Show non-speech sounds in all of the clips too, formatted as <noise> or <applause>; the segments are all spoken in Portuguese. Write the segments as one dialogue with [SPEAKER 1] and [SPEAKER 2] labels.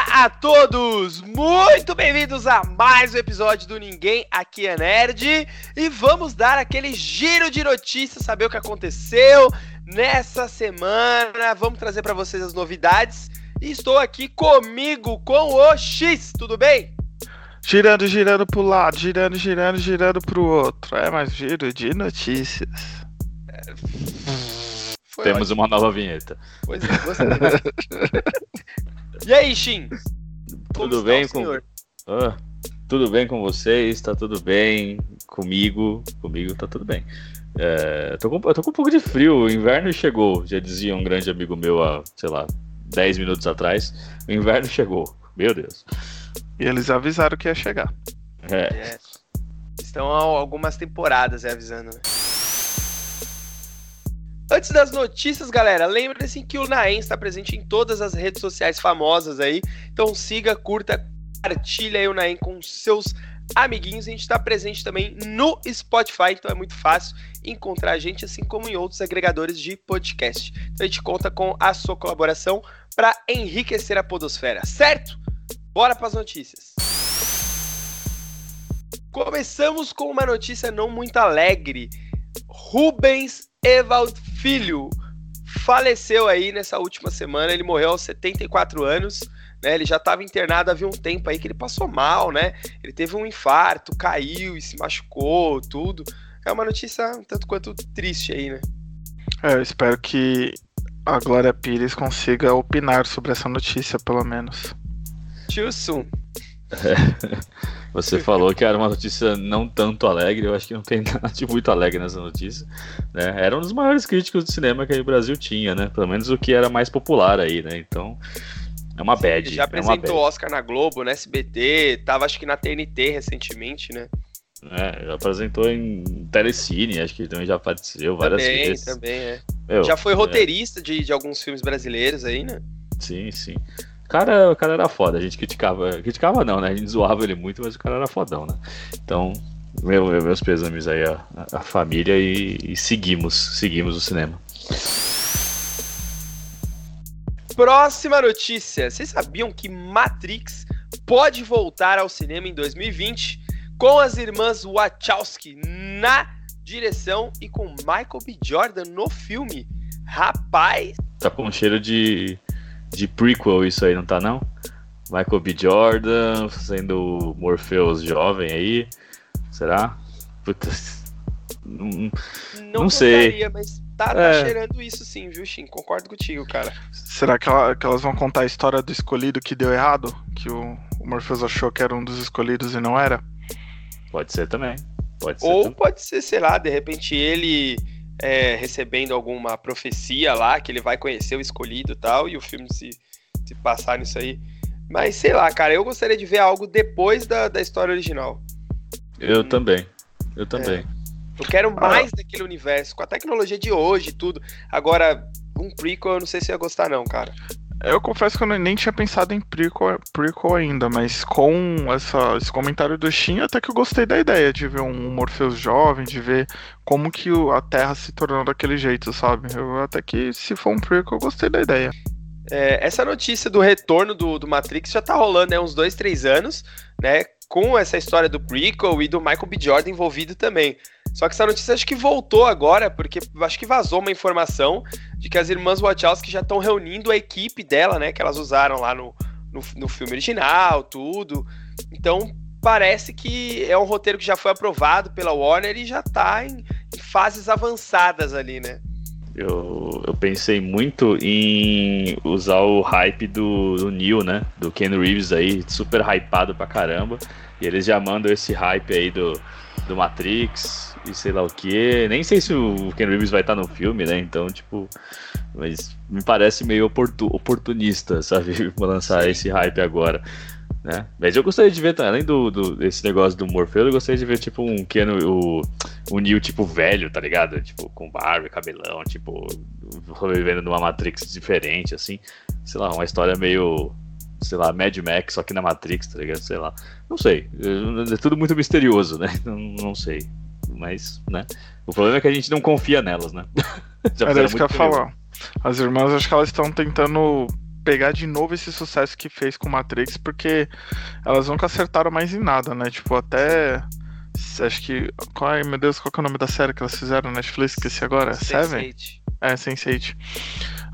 [SPEAKER 1] Olá a todos! Muito bem-vindos a mais um episódio do Ninguém Aqui é Nerd e vamos dar aquele giro de notícias, saber o que aconteceu nessa semana. Vamos trazer para vocês as novidades e estou aqui comigo com o X, tudo bem?
[SPEAKER 2] Girando, girando pro lado, girando, girando, girando pro outro. É mais giro de notícias.
[SPEAKER 3] Foi Temos ótimo. uma nova vinheta.
[SPEAKER 1] Pois é, gostei. <laughs> e aí, Shin?
[SPEAKER 3] Tudo bem com ah, Tudo bem com vocês? Tá tudo bem comigo? Comigo tá tudo bem. É, tô com, eu tô com um pouco de frio. O inverno chegou, já dizia um grande amigo meu há, sei lá, 10 minutos atrás. O inverno chegou. Meu Deus.
[SPEAKER 2] E eles avisaram que ia chegar.
[SPEAKER 1] É. é. Estão há algumas temporadas avisando, né? Antes das notícias, galera, lembre-se que o Naem está presente em todas as redes sociais famosas aí. Então siga, curta, compartilha aí o Naem com seus amiguinhos. A gente está presente também no Spotify, então é muito fácil encontrar a gente, assim como em outros agregadores de podcast. Então a gente conta com a sua colaboração para enriquecer a podosfera, certo? Bora para as notícias. Começamos com uma notícia não muito alegre. Rubens Evald Filho faleceu aí nessa última semana. Ele morreu aos 74 anos. Né, ele já estava internado havia um tempo aí que ele passou mal, né? Ele teve um infarto, caiu e se machucou, tudo. É uma notícia um tanto quanto triste aí, né?
[SPEAKER 2] É, eu espero que a Glória Pires consiga opinar sobre essa notícia, pelo menos.
[SPEAKER 1] Too soon. <laughs>
[SPEAKER 3] Você falou que era uma notícia não tanto alegre, eu acho que não tem <laughs> nada de muito alegre nessa notícia. Né? Era um dos maiores críticos de cinema que o Brasil tinha, né? Pelo menos o que era mais popular aí, né? Então, é uma bad. Ele
[SPEAKER 1] já apresentou é Oscar na Globo, na SBT, tava acho que na TNT recentemente, né?
[SPEAKER 3] É, já apresentou em Telecine, acho que também já apareceu várias
[SPEAKER 1] também,
[SPEAKER 3] vezes.
[SPEAKER 1] Também, é. Meu, já foi é. roteirista é. de, de alguns filmes brasileiros aí, né?
[SPEAKER 3] Sim, sim cara, o cara era foda, a gente criticava. Criticava não, né? A gente zoava ele muito, mas o cara era fodão, né? Então, meu, meus pêsames aí a, a família e, e seguimos, seguimos o cinema.
[SPEAKER 1] Próxima notícia. Vocês sabiam que Matrix pode voltar ao cinema em 2020 com as irmãs Wachowski na direção e com Michael B. Jordan no filme? Rapaz!
[SPEAKER 3] Tá com cheiro de de prequel isso aí, não tá não? Michael B. Jordan sendo Morpheus jovem aí. Será? Putz.
[SPEAKER 1] Não, não, não sei. mas tá, tá é. cheirando isso sim, viu, Shin? Concordo contigo, cara.
[SPEAKER 2] Será que, ela, que, elas vão contar a história do escolhido que deu errado? Que o, o Morpheus achou que era um dos escolhidos e não era?
[SPEAKER 3] Pode ser também. Pode ser
[SPEAKER 1] Ou
[SPEAKER 3] também.
[SPEAKER 1] pode ser, sei lá, de repente ele é, recebendo alguma profecia lá, que ele vai conhecer o escolhido e tal, e o filme se, se passar nisso aí. Mas sei lá, cara, eu gostaria de ver algo depois da, da história original.
[SPEAKER 3] Eu hum, também. Eu também. É.
[SPEAKER 1] Eu quero mais ah. daquele universo, com a tecnologia de hoje e tudo. Agora, um prequel eu não sei se ia gostar, não, cara.
[SPEAKER 2] Eu confesso que eu nem tinha pensado em prequel, prequel ainda, mas com essa, esse comentário do Shin, até que eu gostei da ideia de ver um Morpheus jovem, de ver como que a Terra se tornou daquele jeito, sabe? Eu, até que se for um prequel, eu gostei da ideia.
[SPEAKER 1] É, essa notícia do retorno do, do Matrix já tá rolando há né, uns dois, três anos, né? Com essa história do prequel e do Michael B. Jordan envolvido também. Só que essa notícia acho que voltou agora, porque acho que vazou uma informação de que as irmãs Wachowski já estão reunindo a equipe dela, né? Que elas usaram lá no, no, no, filme original, tudo. Então parece que é um roteiro que já foi aprovado pela Warner e já tá em, em fases avançadas ali, né?
[SPEAKER 3] Eu, eu pensei muito em usar o hype do, do Neil, né? Do Ken Reeves aí, super hypado pra caramba. E eles já mandam esse hype aí do, do Matrix, e sei lá o que. Nem sei se o Ken Reeves vai estar no filme, né? Então, tipo. Mas me parece meio oportu oportunista, sabe? <laughs> Lançar esse hype agora. Né? Mas eu gostaria de ver, além do, do desse negócio do Morfeu, eu gostaria de ver, tipo, um Ken, o, o Neil, tipo, velho, tá ligado? Tipo, com barba e cabelão, tipo, vivendo numa Matrix diferente, assim. Sei lá, uma história meio sei lá, Mad Max, só que na Matrix, tá ligado? Sei lá. Não sei. É tudo muito misterioso, né? <laughs> Não, não sei mas, né? O problema é que a gente não confia nelas, né? <laughs>
[SPEAKER 2] Já Era isso que eu ia falar. As irmãs, acho que elas estão tentando pegar de novo esse sucesso que fez com Matrix, porque elas nunca acertaram mais em nada, né? Tipo, até. Acho que. Ai, meu Deus, qual que é o nome da série que elas fizeram na Netflix? Esqueci agora. Seven? É, Sense8.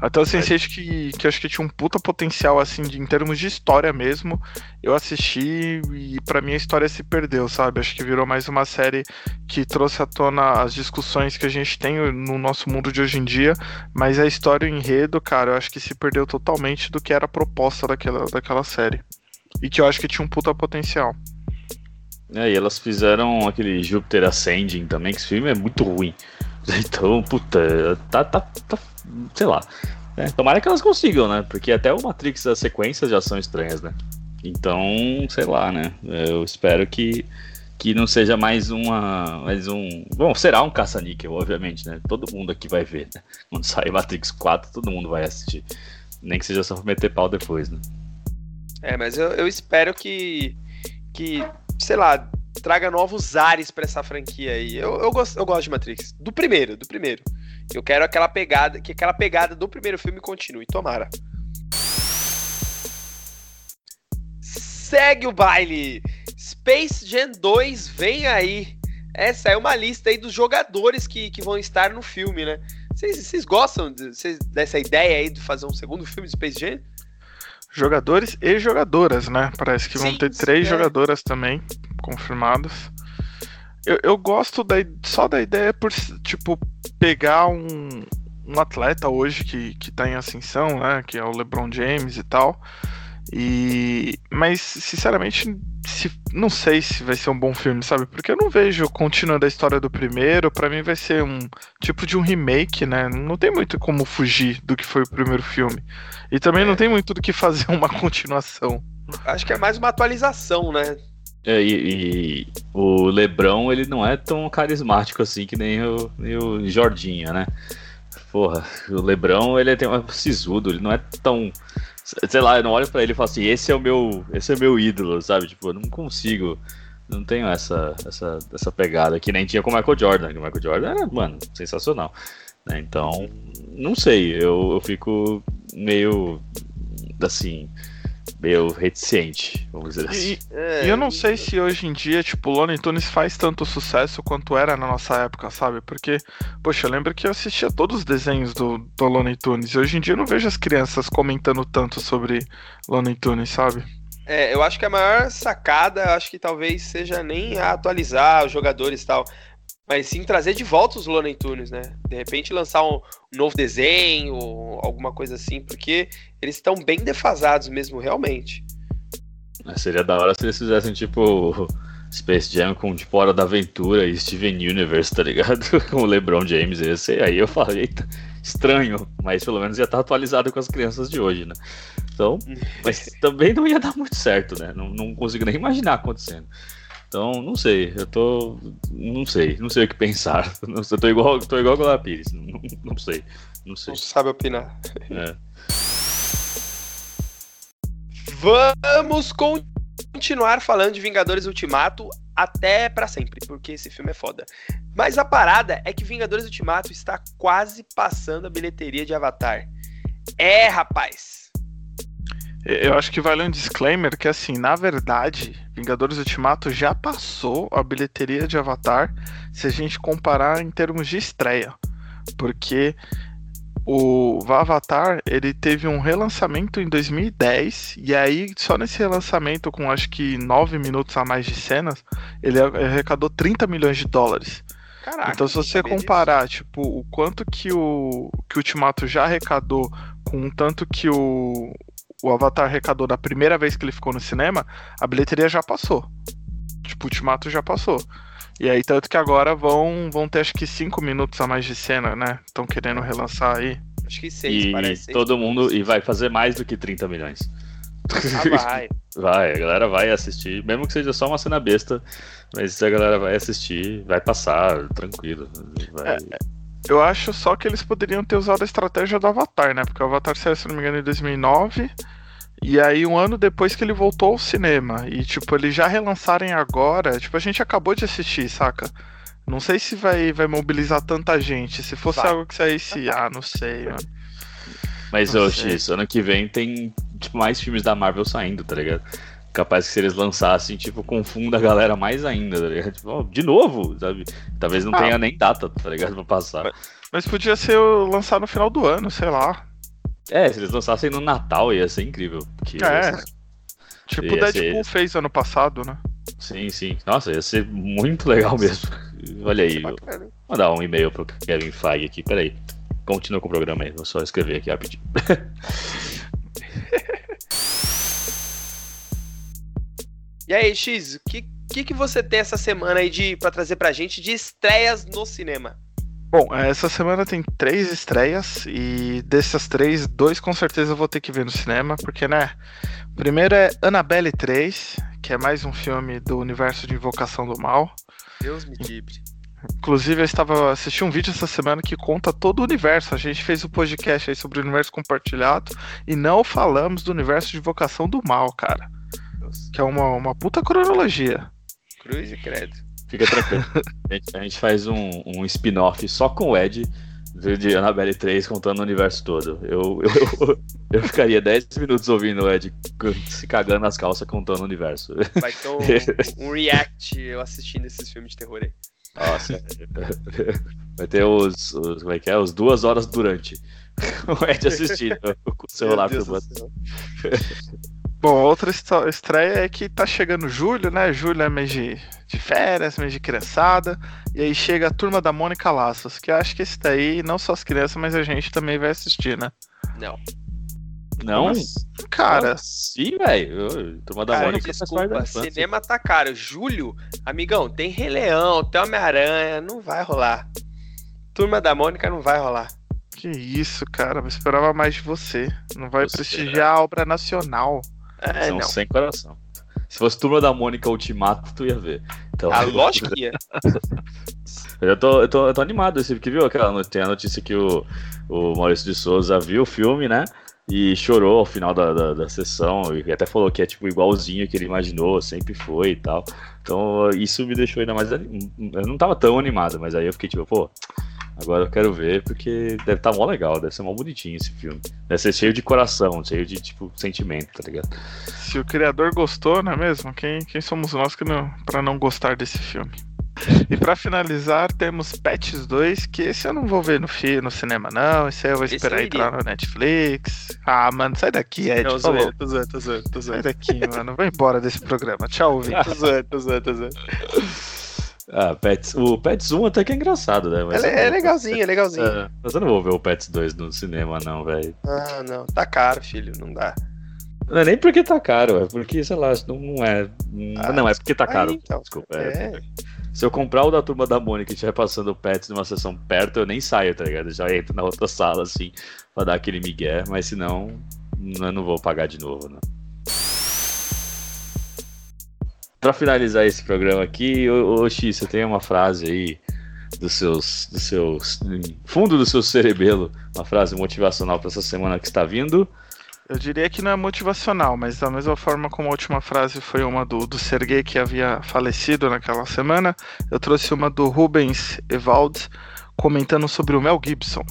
[SPEAKER 2] Até o Sense8 que, que acho que tinha um puta potencial, assim, de, em termos de história mesmo. Eu assisti e para mim a história se perdeu, sabe? Acho que virou mais uma série que trouxe à tona as discussões que a gente tem no nosso mundo de hoje em dia. Mas a história e o enredo, cara, eu acho que se perdeu totalmente do que era a proposta daquela, daquela série. E que eu acho que tinha um puta potencial.
[SPEAKER 3] É, e elas fizeram aquele Júpiter Ascending também, que esse filme é muito ruim. <laughs> Então, puta, tá, tá, tá sei lá. É, tomara que elas consigam, né? Porque até o Matrix, as sequências já são estranhas, né? Então, sei lá, né? Eu espero que, que não seja mais uma. Mais um. Bom, será um caça-níquel, obviamente, né? Todo mundo aqui vai ver, né? Quando sair Matrix 4, todo mundo vai assistir. Nem que seja só pra meter pau depois, né?
[SPEAKER 1] É, mas eu, eu espero que. Que, sei lá, traga novos ares para essa franquia aí. Eu, eu, gosto, eu gosto de Matrix. Do primeiro, do primeiro. Eu quero aquela pegada, que aquela pegada do primeiro filme continue. Tomara. Segue o baile. Space Jam 2 vem aí. Essa é uma lista aí dos jogadores que, que vão estar no filme, né? Vocês gostam de, cês, dessa ideia aí de fazer um segundo filme de Space Jam?
[SPEAKER 2] Jogadores e jogadoras, né? Parece que Sim, vão ter três é. jogadoras também confirmadas. Eu, eu gosto da, só da ideia por, tipo, pegar um, um atleta hoje que, que tá em ascensão, né? Que é o LeBron James e tal. E mas sinceramente, se, não sei se vai ser um bom filme, sabe? Porque eu não vejo continuando a história do primeiro. Para mim vai ser um tipo de um remake, né? Não tem muito como fugir do que foi o primeiro filme. E também é. não tem muito do que fazer <laughs> uma continuação.
[SPEAKER 1] Acho que é mais uma atualização, né?
[SPEAKER 3] É, e, e, o Lebrão, ele não é tão carismático assim que nem o, nem o Jordinha, né? Porra, o Lebrão, ele tem um sisudo, ele não é tão. Sei lá, eu não olho pra ele e falo assim, esse é o meu. Esse é o meu ídolo, sabe? Tipo, eu não consigo. Não tenho essa, essa, essa pegada que nem tinha com o Michael Jordan. O Michael Jordan era, mano, sensacional. Né? Então, não sei, eu, eu fico meio assim meio reticente, vamos dizer assim.
[SPEAKER 2] E, é, e eu não sei se hoje em dia, tipo, o Looney Tunes faz tanto sucesso quanto era na nossa época, sabe? Porque, poxa, eu lembro que eu assistia todos os desenhos do, do Looney Tunes, e hoje em dia eu não vejo as crianças comentando tanto sobre Looney Tunes, sabe?
[SPEAKER 1] É, eu acho que a maior sacada, acho que talvez seja nem atualizar os jogadores e tal, mas sim trazer de volta os Looney Tunes, né? De repente lançar um, novo desenho, alguma coisa assim, porque eles estão bem defasados mesmo, realmente.
[SPEAKER 3] É, seria da hora se eles fizessem tipo Space Jam com tipo Hora da Aventura e Steven Universe, tá ligado? <laughs> com o LeBron James, esse. Aí eu falei, eita, estranho, mas pelo menos ia estar atualizado com as crianças de hoje, né? Então, mas <laughs> também não ia dar muito certo, né? Não, não consigo nem imaginar acontecendo. Então, não sei, eu tô. Não sei, não sei o que pensar. <laughs> Eu tô igual, tô igual a Glória Pires, não, não sei, não sei. Não
[SPEAKER 1] sabe opinar. É. Vamos continuar falando de Vingadores Ultimato até para sempre, porque esse filme é foda. Mas a parada é que Vingadores Ultimato está quase passando a bilheteria de Avatar. É, rapaz.
[SPEAKER 2] Eu acho que vale um disclaimer que, assim, na verdade, Vingadores Ultimato já passou a bilheteria de Avatar se a gente comparar em termos de estreia. Porque o Avatar, ele teve um relançamento em 2010, e aí, só nesse relançamento, com acho que 9 minutos a mais de cenas, ele arrecadou 30 milhões de dólares. Caraca, então, se você comparar, disso. tipo, o quanto que o, que o Ultimato já arrecadou com o tanto que o, o Avatar arrecadou da primeira vez que ele ficou no cinema, a bilheteria já passou. Tipo, o Ultimato já passou. E aí, tanto que agora vão, vão ter acho que 5 minutos a mais de cena, né? Estão querendo relançar aí.
[SPEAKER 1] Acho que 6,
[SPEAKER 3] parece. E todo mundo. E vai fazer mais do que 30 milhões.
[SPEAKER 1] Ah, vai. <laughs>
[SPEAKER 3] vai, a galera vai assistir, mesmo que seja só uma cena besta, mas a galera vai assistir, vai passar, tranquilo. Vai... É, é.
[SPEAKER 2] Eu acho só que eles poderiam ter usado a estratégia do Avatar, né? Porque o Avatar saiu, se não me engano, em 2009. E aí, um ano depois que ele voltou ao cinema. E, tipo, eles já relançarem agora. Tipo, a gente acabou de assistir, saca? Não sei se vai, vai mobilizar tanta gente. Se fosse vai. algo que saísse. Ah, não sei, mano.
[SPEAKER 3] Mas, ô, X, ano que vem tem tipo, mais filmes da Marvel saindo, tá ligado? Capaz que se eles lançassem, tipo, confunda a galera mais ainda, tá ligado? Tipo, de novo, sabe? Talvez não
[SPEAKER 2] Ah.
[SPEAKER 3] tenha nem data, tá ligado? Pra passar.
[SPEAKER 2] Mas podia ser lançado no final do ano, sei lá.
[SPEAKER 3] É, se eles lançassem no Natal ia ser incrível. Porque,
[SPEAKER 2] É. Tipo o
[SPEAKER 3] ser
[SPEAKER 2] Deadpool
[SPEAKER 3] isso.
[SPEAKER 2] fez ano passado, né?
[SPEAKER 3] Sim, sim. Nossa, ia ser muito legal mesmo. Olha aí, vou mandar um e-mail pro Kevin Feige aqui, peraí. Continua com o programa aí, vou só escrever aqui rapidinho. <laughs>
[SPEAKER 1] E aí, X, o que, que, que você tem essa semana aí de, pra trazer pra gente de estreias no cinema?
[SPEAKER 2] Bom, essa semana tem três estreias e dessas três, dois com certeza eu vou ter que ver no cinema, porque, né? O primeiro é Annabelle 3, que é mais um filme do universo de Invocação do Mal.
[SPEAKER 1] Deus me livre.
[SPEAKER 2] Inclusive, eu estava assistindo um vídeo essa semana que conta todo o universo. A gente fez um podcast aí sobre o universo compartilhado e não falamos do universo de Invocação do Mal, cara.
[SPEAKER 1] Deus.
[SPEAKER 2] Que é uma, uma puta cronologia.
[SPEAKER 1] Cruz e credo.
[SPEAKER 3] Fica tranquilo. <laughs> A gente, a gente faz um, um spin-off só com o Ed de de Annabelle 3 contando o universo todo. Eu, eu, eu, eu ficaria 10 minutos ouvindo o Ed se cagando nas calças contando o universo.
[SPEAKER 1] Vai ter um, <laughs> um react eu assistindo esses filmes de terror aí.
[SPEAKER 3] Nossa. Vai ter os, os. Como é que é? Os duas horas durante. <laughs> O Ed assistindo com o celular
[SPEAKER 1] Meu
[SPEAKER 2] Bom, outra estreia é que tá chegando julho, né? Julho é mês de, de férias, mês de criançada. E aí chega a turma da Mônica Laços, que eu acho que esse daí, não só as crianças, mas a gente também vai assistir, né?
[SPEAKER 1] Não.
[SPEAKER 3] Não?
[SPEAKER 2] Cara,
[SPEAKER 3] Sim, velho. Turma da
[SPEAKER 1] Cara,
[SPEAKER 3] Mônica
[SPEAKER 1] desculpa, cinema tá caro. Julho, amigão, tem Rei Leão, tem Homem-Aranha, não vai rolar. Turma da Mônica não vai rolar.
[SPEAKER 2] que isso, cara. Eu esperava mais de você. Não vai
[SPEAKER 3] Você,
[SPEAKER 2] prestigiar a obra nacional.
[SPEAKER 1] É,
[SPEAKER 3] São
[SPEAKER 1] não.
[SPEAKER 3] sem coração. Se fosse Turma da Mônica Ultimato, tu ia ver. Então, <laughs>
[SPEAKER 1] A lógica que ia. <laughs>
[SPEAKER 3] Eu tô, eu tô, eu tô animado, assim, porque viu aquela no- tem a notícia que o, o Maurício de Souza viu o filme, né? E chorou ao final da, da, da sessão, e até falou que é tipo igualzinho que ele imaginou, sempre foi e tal. Então isso me deixou ainda mais. Eu não tava tão animado, mas aí eu fiquei tipo, pô, agora eu quero ver, porque deve estar tá mó legal, deve ser mó bonitinho esse filme. Deve ser cheio de coração, cheio de tipo sentimento, tá ligado?
[SPEAKER 2] Se o criador gostou, não é mesmo? Quem, quem somos nós que não, pra não gostar desse filme? E pra finalizar, temos Pets 2, que esse eu não vou ver no, fi, no cinema, não. Esse aí eu vou esperar
[SPEAKER 1] eu
[SPEAKER 2] entrar no Netflix. Ah, mano, sai daqui, Ed.
[SPEAKER 1] Não, zoeira, tô zoando, tô zoando, tô
[SPEAKER 2] Sai
[SPEAKER 1] zoando.
[SPEAKER 2] daqui, mano. Vai embora desse programa. Tchau, <laughs> ouvinte.
[SPEAKER 1] Tô zoando, tô zoando, tô zoando.
[SPEAKER 3] Ah, Pets, o Pets 1 até que é engraçado, né? Mas
[SPEAKER 1] É, é legalzinho, é legalzinho.
[SPEAKER 3] É, mas eu não vou ver o Pets 2 no cinema, não, velho.
[SPEAKER 1] Ah, não, tá caro, filho, não dá.
[SPEAKER 3] Não é nem porque tá caro, é porque, sei lá, não, é.
[SPEAKER 1] Ah,
[SPEAKER 3] não, é porque tá
[SPEAKER 1] aí,
[SPEAKER 3] caro.
[SPEAKER 1] então.
[SPEAKER 3] Desculpa. é.
[SPEAKER 1] É,
[SPEAKER 3] Se eu comprar o da turma da Mônica e estiver passando o Pets numa sessão perto, eu nem saio, tá ligado? Eu já entro na outra sala, assim, pra dar aquele migué, mas se não, eu não vou pagar de novo, não. Pra finalizar esse programa aqui, ô, ô X, você tem uma frase aí dos seus, dos seus. fundo do seu cerebelo, uma frase motivacional pra essa semana que está vindo.
[SPEAKER 2] Eu diria que não é motivacional, mas da mesma forma como a última frase foi uma do, do Sergei que havia falecido naquela semana, eu trouxe uma do Rubens Evald comentando sobre o Mel Gibson.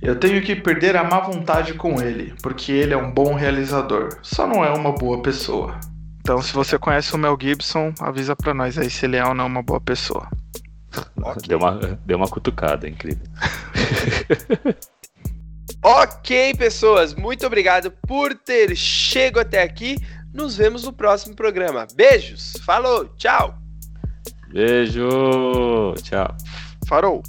[SPEAKER 2] Eu tenho que perder a má vontade com ele, porque ele é um bom realizador, só não é uma boa pessoa. Então, se você conhece o Mel Gibson, avisa pra nós aí se ele é ou não uma boa pessoa.
[SPEAKER 1] Ok.
[SPEAKER 3] Deu, uma, deu uma cutucada, incrível. <laughs>
[SPEAKER 1] Ok, pessoas, muito obrigado por ter chego até aqui. Nos vemos no próximo programa. Beijos, falou, tchau.
[SPEAKER 3] Beijo! Tchau.
[SPEAKER 2] Farou!